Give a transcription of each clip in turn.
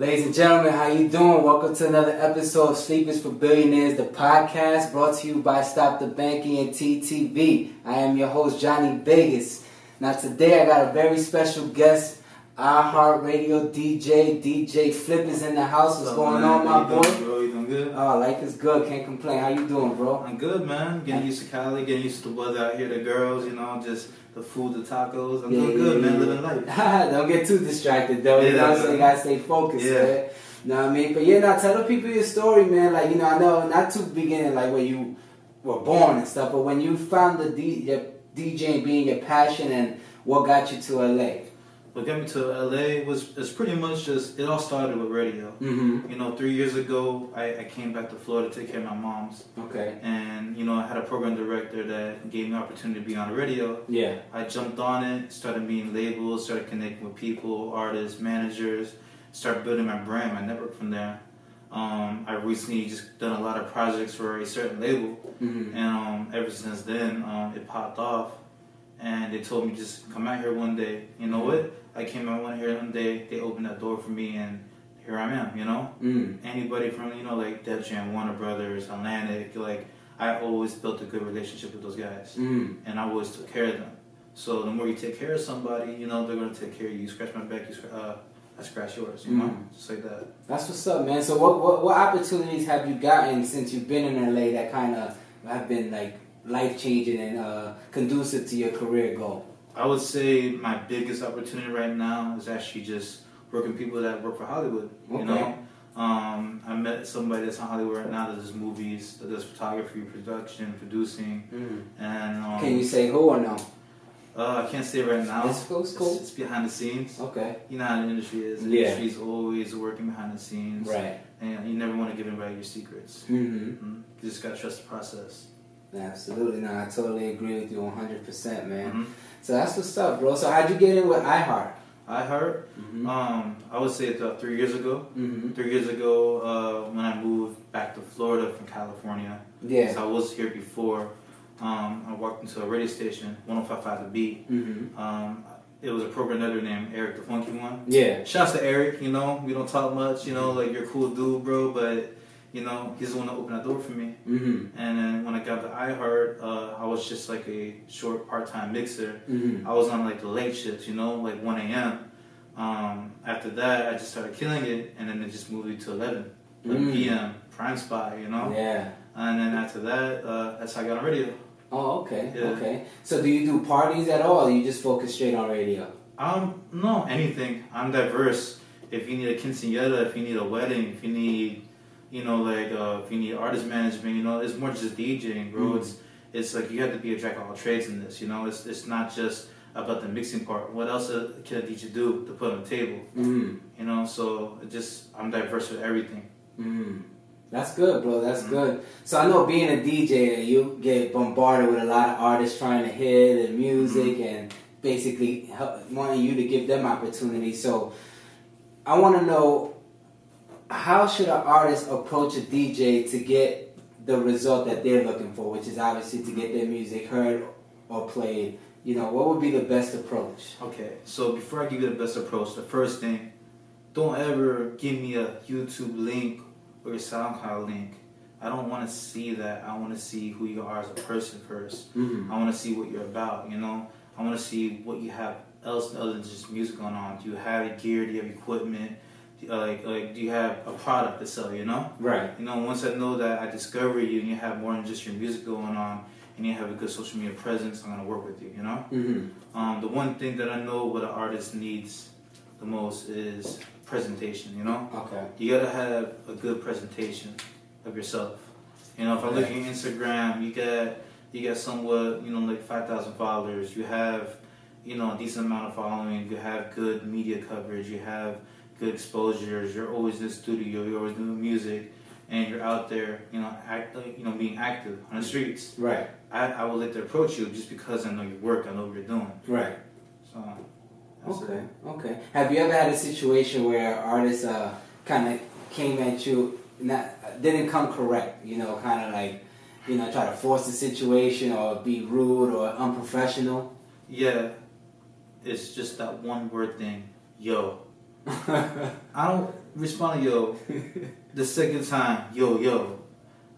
Ladies and gentlemen, how you doing? Welcome to another episode of Sleepers for Billionaires, the podcast brought to you by Stop the Banking and TTV. I am your host, Johnny Vegas. Now today I got a very special guest, iHeartRadio DJ, DJ Flip is in the house. What's What's going man? on, my you boy? doing, bro? You doing good? Oh, life is good. Can't complain. How you doing, bro? I'm good, man. Getting used to Cali, getting used to the weather out here, the girls, you know, just the food, the tacos. I'm Yeah, doing yeah, good, man. yeah. Living life. Don't get too distracted though. You know, so you gotta stay focused, Yeah. man. You know what I mean? But yeah, now tell the people your story, man. Like you know, I know not too beginning, like where you were born and stuff, but when you found the D, your DJing being your passion and what got you to LA. What got me to LA was it's pretty much just it all started with radio. Mm-hmm. You know, three years ago, I, I came back to Florida to take care of my mom's, Okay. and you know, I had a program director that gave me opportunity to be on the radio. Yeah. I jumped on it, started being labeled, started connecting with people, artists, managers, started building my brand, my network from there. Um, I recently just done a lot of projects for a certain label, Mm-hmm. and um, ever since then, um, it popped off. And they told me just come out here one day. You know what? I came out one here one day. They opened that door for me, and here I am. You know, Mm. anybody from you know like Def Jam, Warner Brothers, Atlantic, like I always built a good relationship with those guys Mm. and I always took care of them. So the more you take care of somebody, you know they're gonna take care of you. You scratch my back, you scratch, uh, I scratch yours. You know, Mm. just like that. That's what's up, man. So what, what what opportunities have you gotten since you've been in LA that kind of have been like life changing and uh, conducive to your career goal? I would say my biggest opportunity right now is actually just working people that work for Hollywood. Okay. You know, um, I met somebody that's in Hollywood right now that does movies, that does photography, production, producing, Mm. and um, Can you say who or no? uh, I can't say right now. That's cool, it's cool. It's, it's behind the scenes. Okay. You know how the industry is. The Yeah. industry's always working behind the scenes. Right. And you never want to give anybody your secrets. Mm-hmm. Mhm. You just gotta trust the process. Absolutely. No, I totally agree with you 100%, man. Mhm. So that's what's up, bro. So how'd you get in with iHeart? I heard. Mm-hmm. Um, I would say it's about three years ago. mm-hmm. Three years ago, uh, when I moved back to Florida from California. Yeah. So I was here before. Um, I walked into a radio station, 105.5 The Beat. Mm-hmm. Um, it was a program editor named Eric the Funky One. Yeah. Shouts to Eric, you know, we don't talk much, you know, like you're a cool dude, bro, but, you know, he's the one that opened the door for me. Mm-hmm. And then when I got to iHeart, uh, I was just like a short part-time mixer. Mm-hmm. I was on like the late shifts, you know, like 1 a.m. Um, after that, I just started killing it, and then it just moved it to 11, 11 Mm. p.m. prime spot, you know. Yeah. And then after that, uh, that's how I got on radio. Oh, okay. Yeah. Okay. So do you do parties at all or you just focus straight on radio? Um, no, anything. I'm diverse. If you need a quinceañera, if you need a wedding, if you need, you know, like uh, if you need artist management, you know, it's more just DJing, bro. Mm. It's it's like you have to be a jack of all trades in this. You know, it's it's not just about the mixing part. What else can a DJ do to put on the table? Mm-hmm. You know, so it just I'm diverse with everything. Mm. That's good, bro. That's Mhm. good. So I know being a DJ, you get bombarded with a lot of artists trying to hit the music Mm-hmm. and basically help, wanting you to give them opportunities. So I want to know how should an artist approach a DJ to get the result that they're looking for, which is obviously to get their music heard or played. You know, what would be the best approach? Okay, so before I give you the best approach, the first thing, don't ever give me a YouTube link or a SoundCloud link. I don't want to see that. I want to see who you are as a person first. Mm-hmm. I want to see what you're about. You know, I want to see what you have else other than just music going on. Do you have a gear? Do you have equipment? Like, like, do you have a product to sell? You know. Right. You know, once I know that I discover you and you have more than just your music going on, and you have a good social media presence, I'm gonna work with you. You know. Mm-hmm. Um, the one thing that I know what an artist needs the most is presentation. You know, Okay. you gotta have a good presentation of yourself. You know, if I look at your Instagram, you got you got somewhat, you know, like five thousand followers. You have, you know, a decent amount of following. You have good media coverage. You have good exposures. You're always in the studio. You're always doing music, and you're out there, you know, act, you know, being active on the streets. Right. I, I would like to approach you just because I know your work. I know what you're doing. Right. So. that's Okay, it. okay. Have you ever had a situation where artists uh, kind of came at you, not didn't come correct? You know, kind of like, you know, try to force the situation or be rude or unprofessional. Yeah, it's just that one word thing, yo. I don't respond to yo the second time, yo, yo.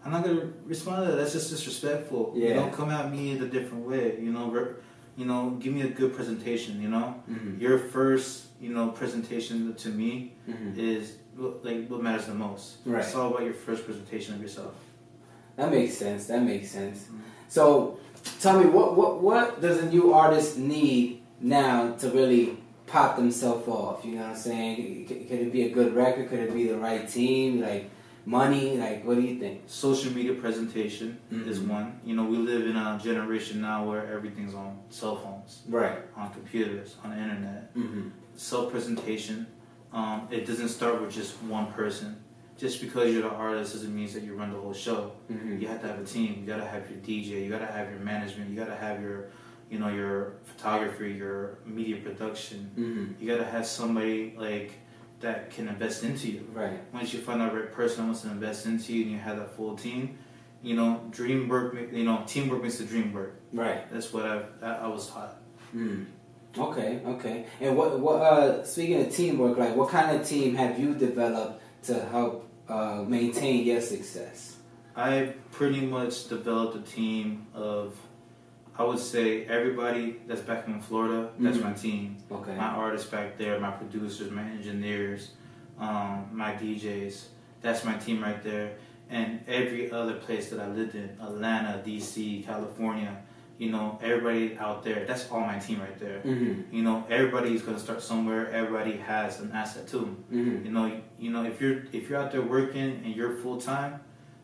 I'm not gonna respond to that. That's just disrespectful. Yeah. You don't come at me in a different way. You know, re- you know, give me a good presentation. You know, Mhm. your first, you know, presentation to me Mhm. is like what matters the most. Right. It's all about your first presentation of yourself. That makes sense. That makes sense. Mhm. So, tell me, what what what does a new artist need now to really pop themselves off? You know what I'm saying? C- Could it be a good record? Could it be the right team? Like money? Like what do you think? Social media presentation is Mhm. one. You know, we live in a generation now where everything's on cell phones, Right. on computers, on the internet. Mm-hmm. self presentation. Um, it doesn't start with just one person. Just because you're the artist doesn't mean that you run the whole show. Mm-hmm. You have to have a team. You gotta have your DJ. You gotta have your management. You gotta have your, you know, your photography, your media production. Mm-hmm. You gotta have somebody like that can invest into you. Right. Once you find the right person that wants to invest into you, and you have that full team, you know, dream work. You know, teamwork makes the dream work. Right. That's what I I was taught. Mm. Okay. Okay. And what what uh speaking of teamwork, like what kind of team have you developed to help uh, maintain your success? I pretty much developed a team of, I would say, everybody that's back in Florida. That's Mhm. my team. Okay. My artists back there, my producers, my engineers, um, my DJs. That's my team right there. And every other place that I lived in, Atlanta, DC, California, you know, everybody out there. That's all my team right there. Mm-hmm. You know, everybody's gonna start somewhere. Everybody has an asset too. Mm-hmm. You know, you know, if you're if you're out there working and you're full time,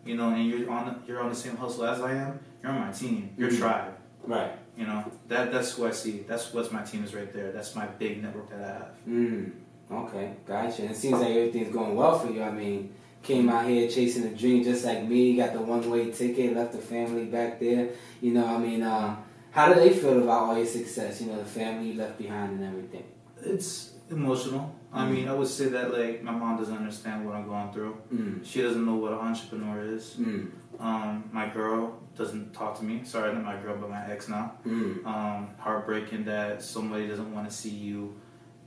you know, and you're on you're on the same hustle as I am, you're on my team, your Mhm. tribe. Right. You know, that that's who I see. That's what my team is right there. That's my big network that I have. Mm. Okay, gotcha. And it seems like everything's going well for you. I mean, came out here chasing a dream just like me, got the one way ticket, left the family back there. You know, I mean, uh, how do they feel about all your success? You know, the family you left behind and everything. It's emotional. I Mhm. mean, I would say that like my mom doesn't understand what I'm going through. Mm. She doesn't know what an entrepreneur is. Mm. Um, my girl doesn't talk to me. Sorry, not my girl, but my ex now. Mm. um, heartbreaking that somebody doesn't want to see you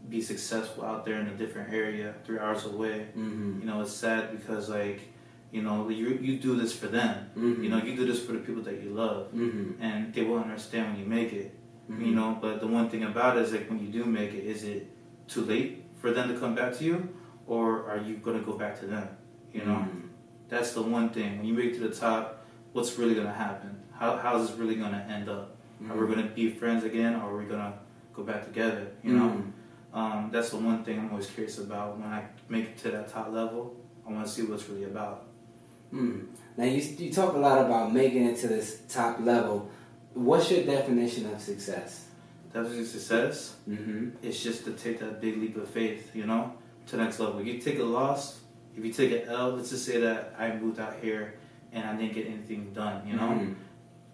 be successful out there in a different area, three hours away. Mm-hmm. You know, it's sad because like, you know, you you do this for them. Mm-hmm. You know, you do this for the people that you love, Mm-hmm. and they will understand when you make it. Mm-hmm. You know, but the one thing about it is like when you do make it, is it too late for them to come back to you, or are you gonna go back to them? You know, Mhm. that's the one thing. When you make it to the top, what's really gonna happen? How how's this really gonna end up? Are we gonna be friends again, or are we gonna go back together? You know, Mhm. um, that's the one thing I'm always curious about. When I make it to that top level, I want to see what's really about. Mm. Now you you talk a lot about making it to this top level. What's your definition of success? Definitely success. Mm-hmm. It's just to take that big leap of faith, you know, to the next level. You take a loss, if you take an L, let's just say that I moved out here and I didn't get anything done, you know. Mhm.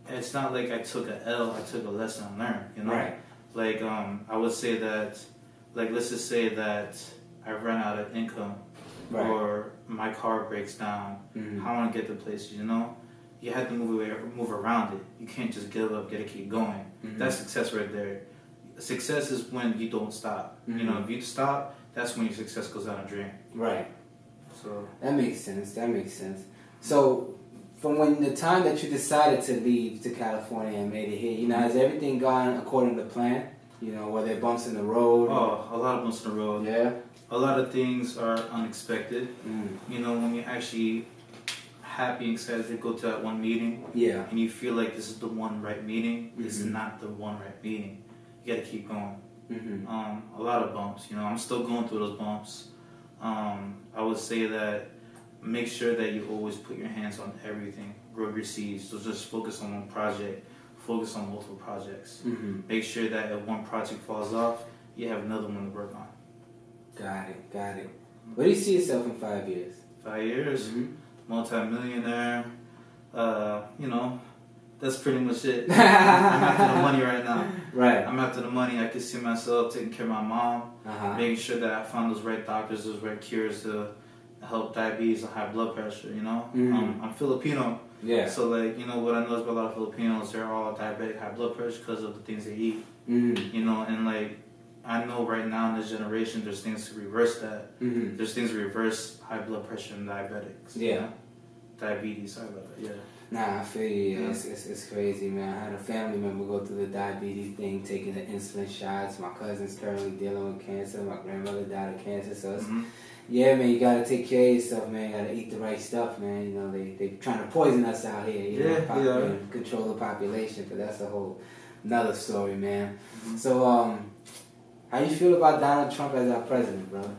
It's not like I took a L. I took a lesson learned, you know. Right. Like um, I would say that, like let's just say that I run out of income, Right. or my car breaks down. Mhm. How I want to get to places, you know. You have to move away, move around it. You can't just give up, get to keep going. Mhm. That's success right there. Success is when you don't stop. You know, Mhm. if you stop, that's when your success goes down a drain. right. So That makes sense. That makes sense. So, from when the time that you decided to leave to California and made it here, you know, has everything gone according to plan? You know, were there bumps in the road? oh, a lot of bumps in the road. yeah. A lot of things are unexpected. Mm. You know, when you're actually happy and excited to go to that one meeting, Yeah. and you feel like this is the one right meeting, it's Mhm. not the one right meeting. You got to keep going. Mm-hmm. Um, a lot of bumps. You know, I'm still going through those bumps. Um, I would say that make sure that you always put your hands on everything. Grow your seeds. So just focus on one project. Focus on multiple projects. Mm-hmm. Make sure that if one project falls off, you have another one to work on. Got it. Got it. Where do you see yourself in five years? Five years, Mhm. multi-millionaire. Uh, you know, that's pretty much it. I'm after the money right now. Right. I'm after the money. I can see myself taking care of my mom. Uh-huh. making sure that I find those right doctors, those right cures to help diabetes and high blood pressure. You know, Mhm. um, I'm Filipino, Yeah. so like you know what I know about a lot of Filipinos, they're all diabetic, high blood pressure because of the things they eat. Mm-hmm. You know, and like I know right now in this generation, there's things to reverse that. hmm There's things to reverse high blood pressure and diabetics. you Yeah. know? Diabetes, that. Yeah. Nah, I feel you. Yeah. It's, it's, it's crazy, man. I had a family member go through the diabetes thing, taking the insulin shots. My cousin's currently dealing with cancer. My grandmother died of cancer. So, it's, Mhm. yeah, man, you gotta take care of yourself, man. You gotta eat the right stuff, man. You know, they they trying to poison us out here. You know, Yeah, pop- yeah. control the population, but that's a whole another story, man. Mhm. So, um, how you feel about Donald Trump as our president, brother?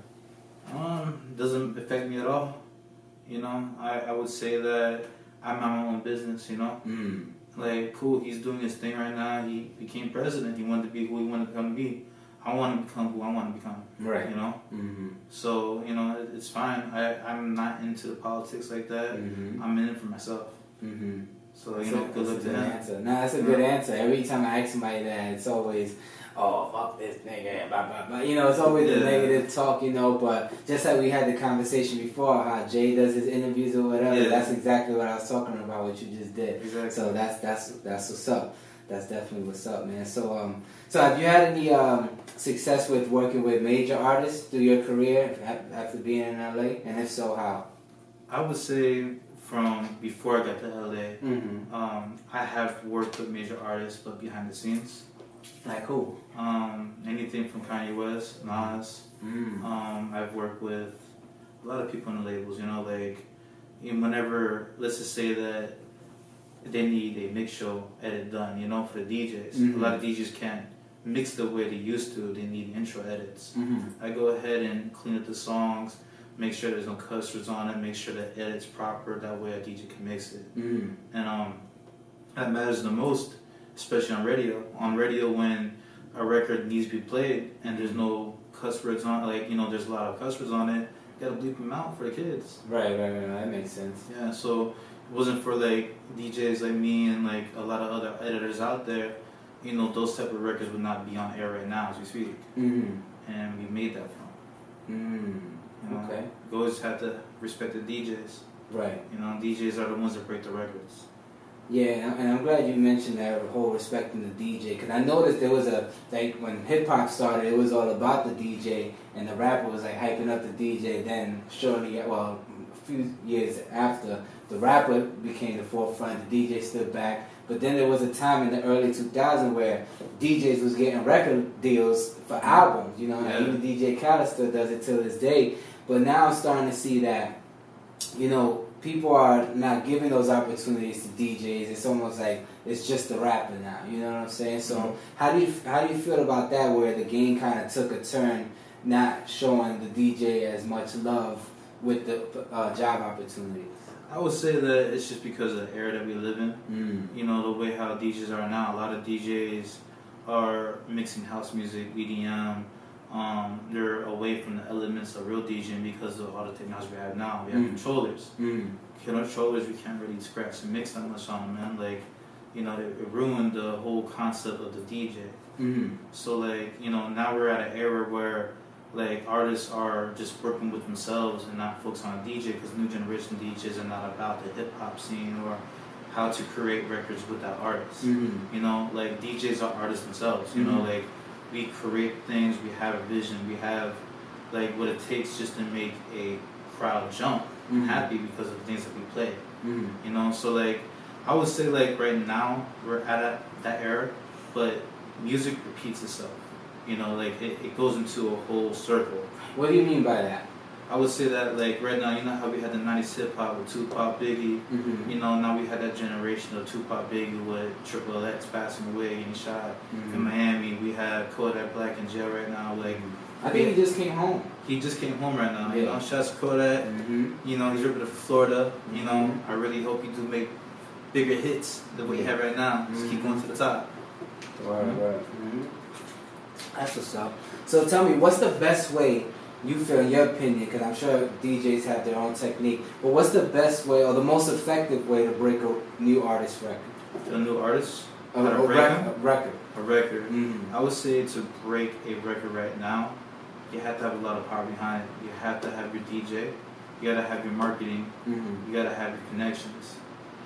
Um, doesn't affect me at all. You know, I, I would say that I'm my own business, you know? Mm. Like, cool, he's doing his thing right now. He became president. He wanted to be who he wanted to become to be. I want to become who I want to become, Right. you know? Mm-hmm. So, you know, it, it's fine. I, I'm not into the politics like that. Mm-hmm. I'm in it for myself. Mm-hmm. So, you know, good luck that's to a good him. answer. No, that's a good answer. Every time I ask somebody that, it's always, oh, fuck this nigga, blah, blah, blah. You know, it's always the negative talk, you know, but just like we had the conversation before, how Jay does his interviews or whatever, Yeah. that's exactly what I was talking about, what you just did. Exactly. So that's that's that's what's up. That's definitely what's up, man. So um, so have you had any um success with working with major artists through your career after being in LA? And if so, how? I would say from before I got to LA, Mm-hmm. um, I have worked with major artists, but behind the scenes. Like who? Um, anything from Kanye West, Nas. Mm. Um, I've worked with a lot of people in the labels. You know, like you know, whenever let's just say that they need a mix show edit done. You know, for the DJs, Mhm. a lot of DJs can't mix the way they used to. They need intro edits. Mm-hmm. I go ahead and clean up the songs, make sure there's no cuss words on it, make sure the edit's proper. That way a DJ can mix it. Mm-hmm. And um, that matters the most, especially on radio. On radio, when a record needs to be played and there's no cuss words on, like you know, there's a lot of cuss words on it. You gotta bleep them out for the kids. Right, right, right. That makes sense. Yeah, so it wasn't for like DJs like me and like a lot of other editors out there. You know, those type of records would not be on air right now as we speak, Mm-hmm. and we made that from. Mm. You know, Okay. you always have to respect the DJs. Right. You know, DJs are the ones that break the records. Yeah, and I'm glad you mentioned that whole respecting the DJ because I noticed there was a like when hip hop started, it was all about the DJ, and the rapper was like hyping up the DJ. Then shortly, well, a few years after, the rapper became the forefront. The DJ stood back. But then there was a time in the early 2000s where DJs was getting record deals for albums. You know, Yeah. even DJ Khaled still does it till this day. But now I'm starting to see that you know, people are not giving those opportunities to DJs. It's almost like it's just the rapper now. You know what I'm saying? So Mhm. how do you how do you feel about that? Where the game kind of took a turn, not showing the DJ as much love with the uh, job opportunities. I would say that it's just because of the era that we live in. Mm. You know, the way how DJs are now. A lot of DJs are mixing house music, EDM. Um, they're away from the elements of real DJing because of all the technology we have now. We have Mm. controllers. Mm. Controllers, we can't really scratch and mix that much on them, man. Like, you know, it, it ruined the whole concept of the DJ. Mm. So like you know now we're at an era where like artists are just working with themselves and not focused on a DJ because new generation DJs are not about the hip hop scene or how to create records with that artist. Mm. You know, like DJs are artists themselves. You know, Mhm. like we create things, we have a vision, we have like what it takes just to make a crowd jump Mhm. happy because of the things that we play. Mm. You know, so like I would say like right now we're at a, that era, but music repeats itself. You know, like it, it goes into a whole circle. What do you mean by that? I would say that like right now, you know how we had the '90s hip hop with Tupac, Biggie. Mm-hmm. You know, now we had that generation of Tupac, Biggie with Triple X passing away, getting shot Mm-hmm. in Miami. We have Kodak Black in jail right now. Like I think he just came home. he just came home right now. You Yeah. know, shouts to Kodak. Mm-hmm. You know, he's ripping it for Florida. You know, Mhm. I really hope you do make bigger hits than what you have right now. Just keep going to the top. Right, right. Mm-hmm. That's what's up. So tell me, what's the best way you feel, in your opinion? Because I'm sure DJs have their own technique. But what's the best way or the most effective way to break a new artist record? A new artist, A, a break rec- a record. a record. Mm-hmm. I would say to break a record right now, you have to have a lot of power behind it. You have to have your DJ. You gotta have your marketing. Mm-hmm. You gotta have your connections.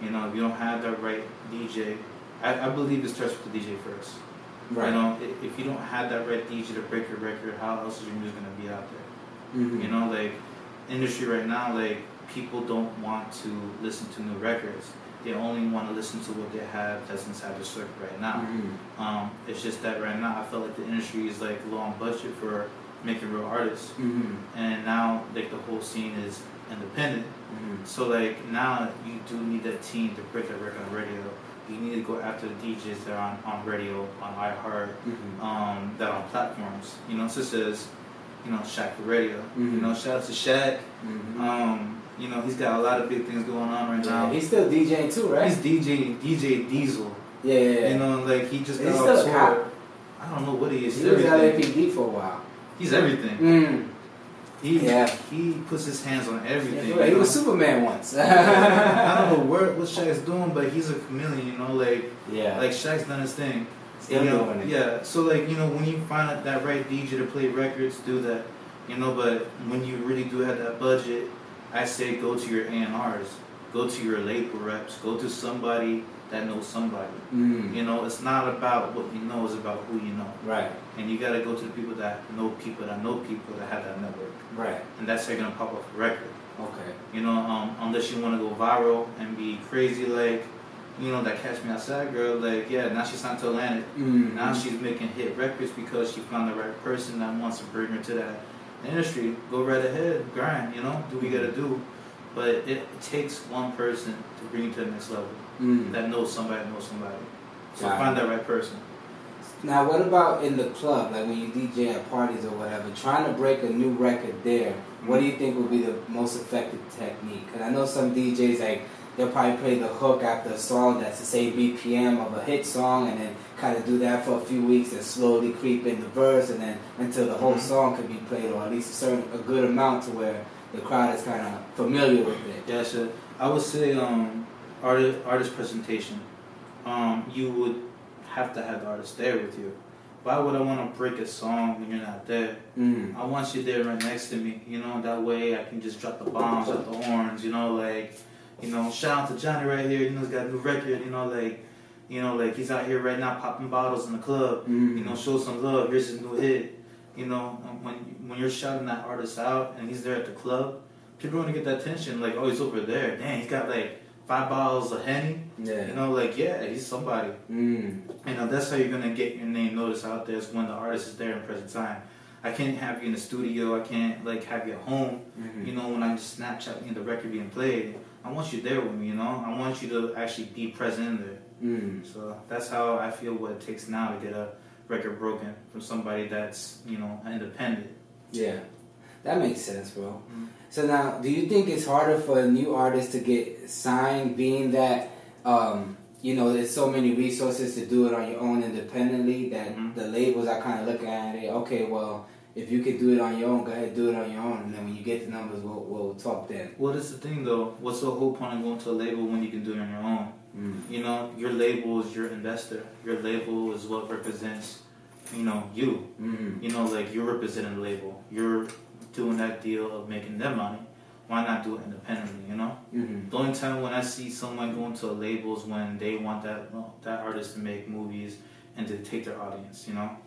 You know, if you don't have the right DJ, I, I believe it starts with the DJ first. Right. You know, if you don't have that right DJ to break your record, how else is your music gonna be out there? Mhm. You know, like industry right now, like people don't want to listen to new records. They only want to listen to what they have that's inside the circuit right now. Mhm. Um, it's just that right now I feel like the industry is like low on budget for making real artists, Mhm. and now like the whole scene is independent. Mhm. So like now you do need that team to break that record on radio. You need to go after the DJs that are on, on radio, on iHeart, Mhm. um, that are on platforms. You know, such as you know Shaq for radio. Mhm. You know, shout out to Shaq. Mhm. Um, you know, he's got a lot of big things going on right Yeah, now. he's still DJing too, right? He's DJ DJ Diesel. yeah, yeah, yeah. You know, like he just got he off still a cop? I don't know what he is. he He's was everything. LAPD for a while. He's everything. Mm. He Yeah. he puts his hands on everything. Yeah, he know? was Superman once. I don't know what what Shaq's doing, but he's a chameleon. You know, like Yeah. like Shaq's done his thing. Still you know, doing it. yeah. So like you know, when you find that right DJ to play records, do that. You know, but when you really do have that budget, I say go to your A&Rs, go to your label reps, go to somebody that knows somebody. Mm. You know, it's not about what you know; it's about who you know. Right. And you gotta go to the people that know people that know people that have that network, Right. and that's how you're gonna pop off a record. Okay. You know, um, unless you want to go viral and be crazy, like, you know, that Catch Me Outside girl, like, yeah, now she's signed to Atlantic. Mm. Now she's making hit records because she found the right person that wants to bring her to that industry. Go right ahead, grind, you know, do what you gotta do. But it, takes one person to bring you to the next level Mm. that knows somebody, knows somebody. So find that right person. Now, what about in the club, like when you DJ at parties or whatever, trying to break a new record there? What do you think would be the most effective technique? Because I know some DJs like they'll probably play the hook after a song that's the same BPM of a hit song, and then kind of do that for a few weeks and slowly creep in the verse, and then until the whole Mhm. song could be played, or at least a certain a good amount to where the crowd is kind of familiar with it. Yeah, so I would say um, artist artist presentation. Um, you would have to have the artist there with you. Why would I want to break a song when you're not there? Mm. I want you there right next to me. You know, that way I can just drop the bombs, drop the horns. You know, like, you know, shout out to Johnny right here. You know, he's got a new record. You know, like, you know, like he's out here right now popping bottles in the club. Mm. You know, show some love. Here's his new hit. You know, when when you're shouting that artist out and he's there at the club, people want to get that attention. Like, oh, he's over there. Dang, he's got like five bottles of henny. Yeah. You know, like yeah, he's somebody. Mm. You know, that's how you're gonna get your name noticed out there is when the artist is there in present time. I can't have you in the studio. I can't like have you at home. Mhm. You know, when I just Snapchat you the record being played, I want you there with me. You know, I want you to actually be present in there. Mm. So that's how I feel what it takes now to get a record broken from somebody that's you know independent. Yeah, that makes sense, bro. Mhm. So now, do you think it's harder for a new artist to get signed, being that um, you know there's so many resources to do it on your own independently that Mhm. the labels are kind of looking at it. Okay, well, if you could do it on your own, go ahead, and do it on your own, and then when you get the numbers, we'll, we'll talk then. Well, that's the thing though. What's the whole point of going to a label when you can do it on your own? Mm. You know, your label is your investor. Your label is what represents, you know, you. Mm. You know, like you're representing the label. You're doing that deal of making them money. Why not do it independently? You know. Mm. The only time when I see someone going to a label is when they want that that artist to make movies and to take their audience. You know.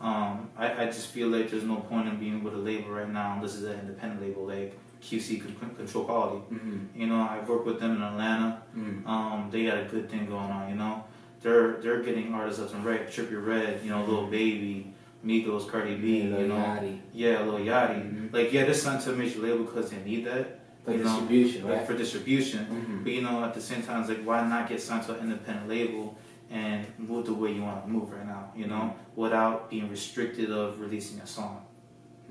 Um, I, I just feel like there's no point in being with a label right now unless it's an independent label like QC Con- Control Quality. Mm. You know, I work with them in Atlanta. Mm. Um, they got a good thing going on. You know, they're they're getting artists up and right. Trippie Redd, you know, little Baby, Migos, Cardi B, Lil you know, Yachty. yeah, Lil Yachty. Mhm. Like, yeah, they're signed to a major label because they need that For you know, distribution, like, right? for distribution. Mhm. But you know, at the same time, it's like, why not get signed to an independent label and move the way you want to move right now? You know, without being restricted of releasing a song.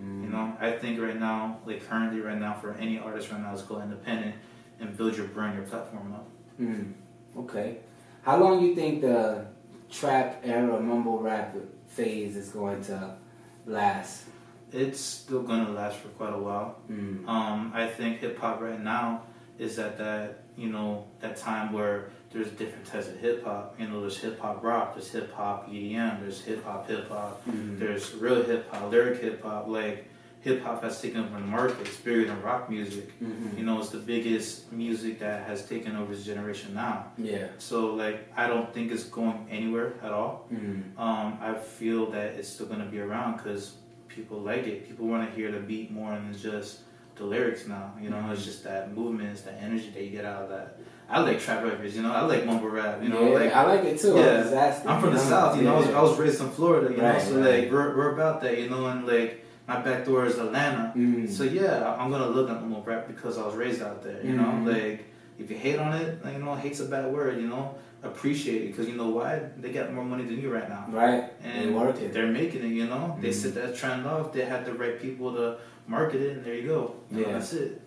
Mm. You know, I think right now, like currently right now, for any artist right now, is go independent and build your brand, your platform up. Mm. Okay. How long you think the trap era mumble rap phase is going to last? It's still gonna last for quite a while. Mm. Um, I think hip hop right now is at that you know that time where there's different types of hip hop. You know, there's hip hop rock, there's hip hop EDM, there's hip hop hip hop, Mhm. there's real hip hop, lyric hip hop. Like hip hop has taken over the market. It's bigger than rock music. Mhm. You know, it's the biggest music that has taken over this generation now. Yeah. So like, I don't think it's going anywhere at all. Mhm. Um, I feel that it's still gonna be around because people like it. People want to hear the beat more than just the lyrics now. You know, it's just that movement, it's that energy that you get out of that. I like trap rappers. You know, I like mumble rap. You know, yeah, like I like it too. Yeah. I'm from the south, you know. I was, I was raised in Florida, you know. So right. like we're, we're about that, you know. And like my back door is Atlanta, Mm. so yeah, I'm gonna look at mumble rap because I was raised out there, you know. Mhm. Like if you hate on it, like, you know, hate's a bad word, you know. Appreciate it because you know why they got more money than you right now, Right. and they they're making it. You know, they Mhm. set that trend off. They had the right people to market it, and there you go. You know, Yeah. that's it.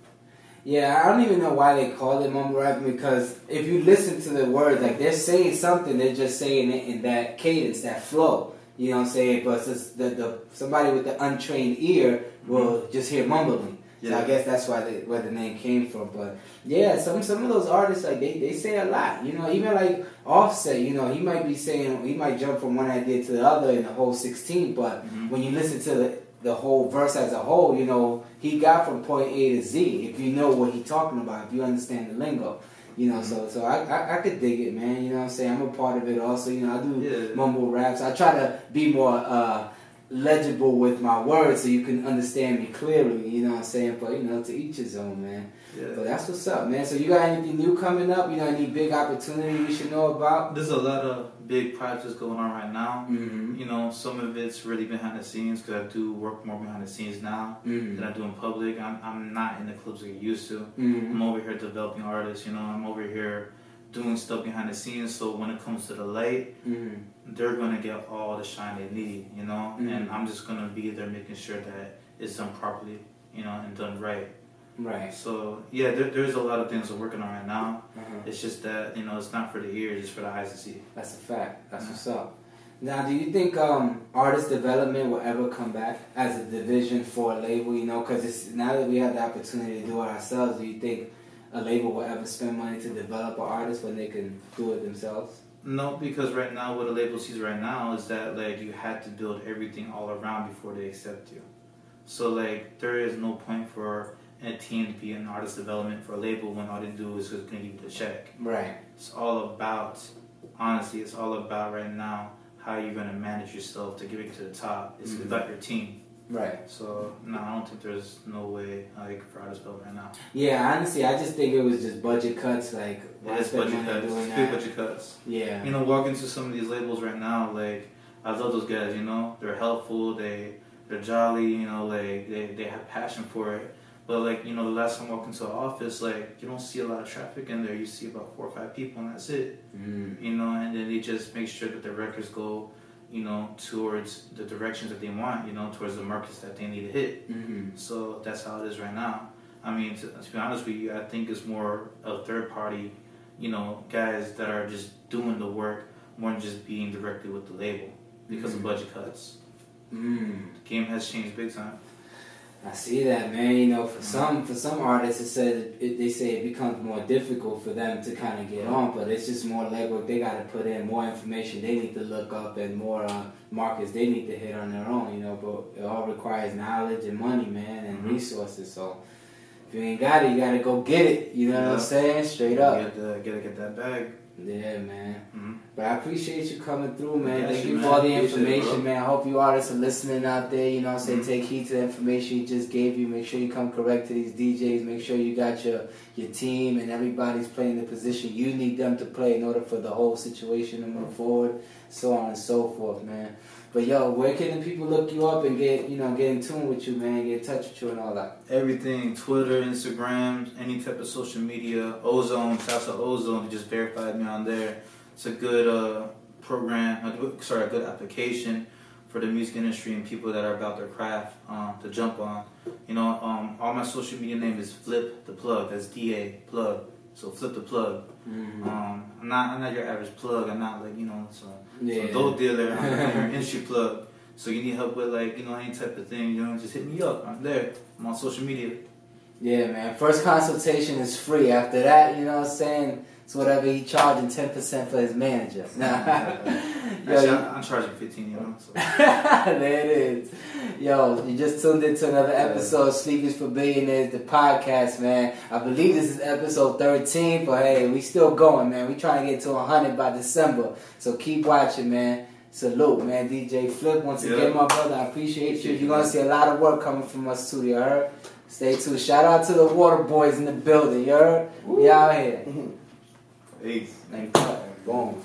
Yeah, I don't even know why they call it mumble rap because if you listen to the words, like they're saying something, they're just saying it in that cadence, that flow. You know what I'm saying? But it's the, the somebody with the untrained ear will just hear mumbling. So I guess that's why the, where the name came from. But yeah, some some of those artists like they, they say a lot. You know, even like Offset. You know, he might be saying he might jump from one idea to the other in the whole 16. But Mhm. when you listen to the the whole verse as a whole, you know, he got from point A to Z. If you know what he's talking about, if you understand the lingo, you know. So so I, I I could dig it, man. You know what I'm saying? I'm a part of it also. You know, I do Yeah. mumble raps. I try to be more uh, legible with my words so you can understand me clearly. You know what I'm saying? But you know, to each his own, man. Yeah. But that's what's up, man. So you got anything new coming up? You know, any big opportunity we should know about? There's a lot of big projects going on right now. Mm-hmm. You know, some of it's really behind the scenes because I do work more behind the scenes now than Mm-hmm. I do in public. I'm, I'm not in the clubs like I used to. Mm-hmm. I'm over here developing artists, you know, I'm over here doing stuff behind the scenes. So when it comes to the light, Mm-hmm. they're going to get all the shine they need, you know, Mhm. and I'm just going to be there making sure that it's done properly, you know, and done right. Right. So, yeah, there, there's a lot of things we're working on right now. Uh-huh. It's just that, you know, it's not for the ears, it's for the eyes to see. That's a fact. That's Yeah. what's up. Now, do you think um, artist development will ever come back as a division for a label? You know, because now that we have the opportunity to do it ourselves. Do you think a label will ever spend money to develop an artist when they can do it themselves? No, because right now, what a label sees right now is that like you had to build everything all around before they accept you. So like there is no point for a team to be in artist development for a label when all they do is just gonna give you the check. Right. It's all about, honestly, it's all about right now how you're gonna manage yourself to get it to the top. It's Mhm. about your team. Right. So no, I don't think there's no way like for artist development right now. Yeah. Honestly, I just think it was just budget cuts. Like, It's budget cuts, doing that? budget cuts. Yeah. you know, walking to some of these labels right now, like I love those guys. You know, they're helpful. They they're jolly. You know, like they they have passion for it. But like you know, the last time I walked into an office, like you don't see a lot of traffic in there. You see about four or five people, and that's it. Mm. You know, and then they just make sure that the records go, you know, towards the directions that they want. You know, towards the markets that they need to hit. Mm-hmm. So that's how it is right now. I mean, to, to be honest with you, I think it's more a third party, you know, guys that are just doing the work more than just being directly with the label because Mhm. of budget cuts. Mm. The game has changed big time. I see that, man. You know, for some for some artists, it said it, they say it becomes more difficult for them to kind of get on, but it's just more legwork they got to put in, more information they need to look up, and more uh, markets they need to hit on their own. You know, but it all requires knowledge and money, man, and Mhm. resources. So if you ain't got it, you got to go get it. You know what I'm saying? Straight up. The, gotta get that bag. Yeah, man. hmm But I appreciate you coming through, man. Thank you man. for all the it, information, man. I hope you artists are listening out there. You know what I'm saying? Mhm. Take heed to the information he just gave you. Make sure you come correct to these DJs. Make sure you got your, your team and everybody's playing the position you need them to play in order for the whole situation to move forward, so on and so forth, man. But yo, where can the people look you up and get, you know, get in tune with you, man, get in touch with you and all that? Everything, Twitter, Instagram, any type of social media, Ozone, shouts to Ozone, they just verified me on there. It's a good uh, program, a good, sorry, a good application for the music industry and people that are about their craft um, to jump on. You know, um, all my social media name is Flip the Plug. That's D A plug. So Flip the Plug. Mm-hmm. Um, not I'm not your average plug. I'm not like you know so, Yeah. so dope dealer. I'm, I'm your industry plug. So you need help with like you know any type of thing. You know, just hit me up. I'm there. I'm on social media. Yeah, man. First consultation is free. After that, you know what I'm saying? So whatever he charging ten percent for his manager. Yo, Actually, you- I'm, charging 15, you know. So. there it is. Yo, you just tuned into another episode of Sleepers for Billionaires, the podcast, man. I believe this is episode 13, but hey, we still going, man. We trying to get to 100 by December. So keep watching, man. Salute, man. DJ Flip, once Yeah. again, my brother, I appreciate you. You're going to see a lot of work coming from us, too, you heard? Stay tuned. Shout out to the Water Boys in the building, you heard? We out here. Peace. Like, boom.